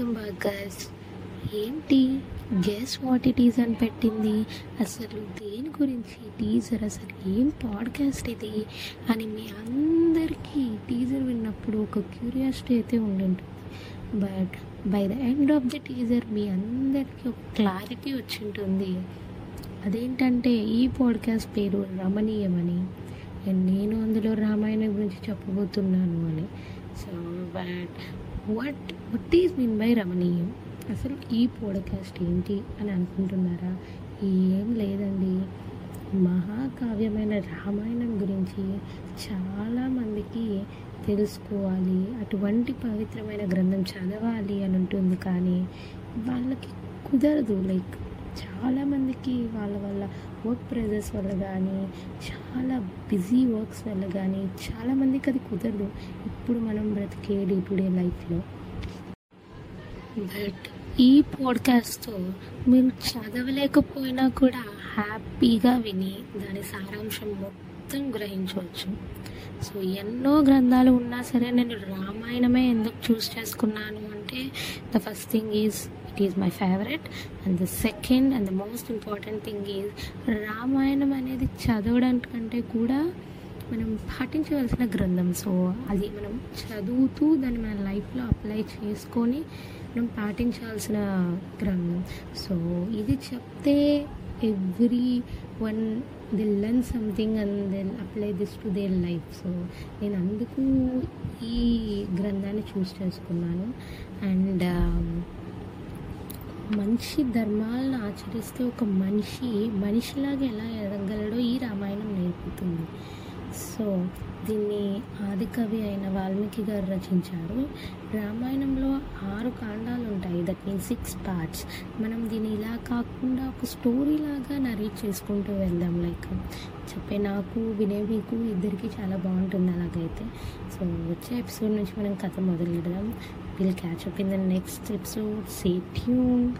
గస్. ఏంటి? Guess what it is అని పెట్టింది? అసలు దేని గురించి టీజర్ అసలు ఏం పాడ్కాస్ట్ ఇది? అని మీ అందరికీ టీజర్ విన్నప్పుడు ఒక క్యూరియాసిటీ అయితే ఉండింటుంది. But by the end of the teaser మీ అందరికీ ఒక క్లారిటీ వచ్చింటుంది. అదేంటంటే ఈ పాడ్కాస్ట్ పేరు రమణీయమని. అండ్ నేను అందులో రామాయణం చెప్పబోతున్నాను అని. So but what what is mean by Ramaneeyam? అసలు ఈ పోడ్కాస్ట్ ఏంటి అని అనుకుంటున్నారా? ఏం లేదండి. మహాకావ్యమైన రామాయణం గురించి చాలామందికి తెలుసుకోవాలి. అటువంటి పవిత్రమైన గ్రంథం చదవాలి అని ఉంటుంది కానీ వాళ్ళకి కుదరదు లైక్ చాలామందికి వాళ్ళ వల్ల వర్క్ ప్రెజర్స్ వల్ల కానీ చాలా బిజీ వర్క్స్ వల్ల కానీ చాలామందికి అది కుదరదు. ఇప్పుడు మనం బ్రతికే డే టు డే లైఫ్లో బట్ ఈ పాడ్కాస్ట్తో మీరు చదవలేకపోయినా కూడా హ్యాపీగా విని దాని సారాంశం మొత్తం గ్రహించవచ్చు. సో ఎన్నో గ్రంథాలు ఉన్నా సరే నేను రామాయణమే ఎందుకు చూస్ చేసుకున్నాను అంటే the first thing is it is my favourite and the second and the most important thing is Ramayanam అనేది చదవడానికంటే కూడా మనం పాటించవలసిన గ్రంథం. సో అది మనం చదువుతూ దాన్ని మన లైఫ్లో అప్లై చేసుకొని మనం పాటించాల్సిన గ్రంథం. సో ఇది చెప్తే everyone will learn something and then apply this to their life so నేను అందుకు ఈ గ్రంథాన్ని చూస్ చేసుకున్నాను అండ్ um, మంచి ధర్మాలను ఆచరిస్తే ఒక మనిషి మనిషిలాగా ఎలా ఎదగలడో ఈ రామాయణం నేర్పుతుంది. సో దీన్ని ఆదికవి అయిన వాల్మీకి గారు రచించారు. రామాయణంలో ఆరు కాండాలు ఉంటాయి. దట్ మీన్స్ సిక్స్ పార్ట్స్ మనం దీన్ని ఇలా కాకుండా ఒక స్టోరీ లాగా నరేట్ చేసుకుంటూ వెళ్దాం. లైక్ చెప్పే నాకు వినే మీకు ఇద్దరికి చాలా బాగుంటుంది అలాగైతే. సో వచ్చే ఎపిసోడ్ నుంచి మనం కథ మొదలు పెడదాం. Will catch up in the next episode stay tune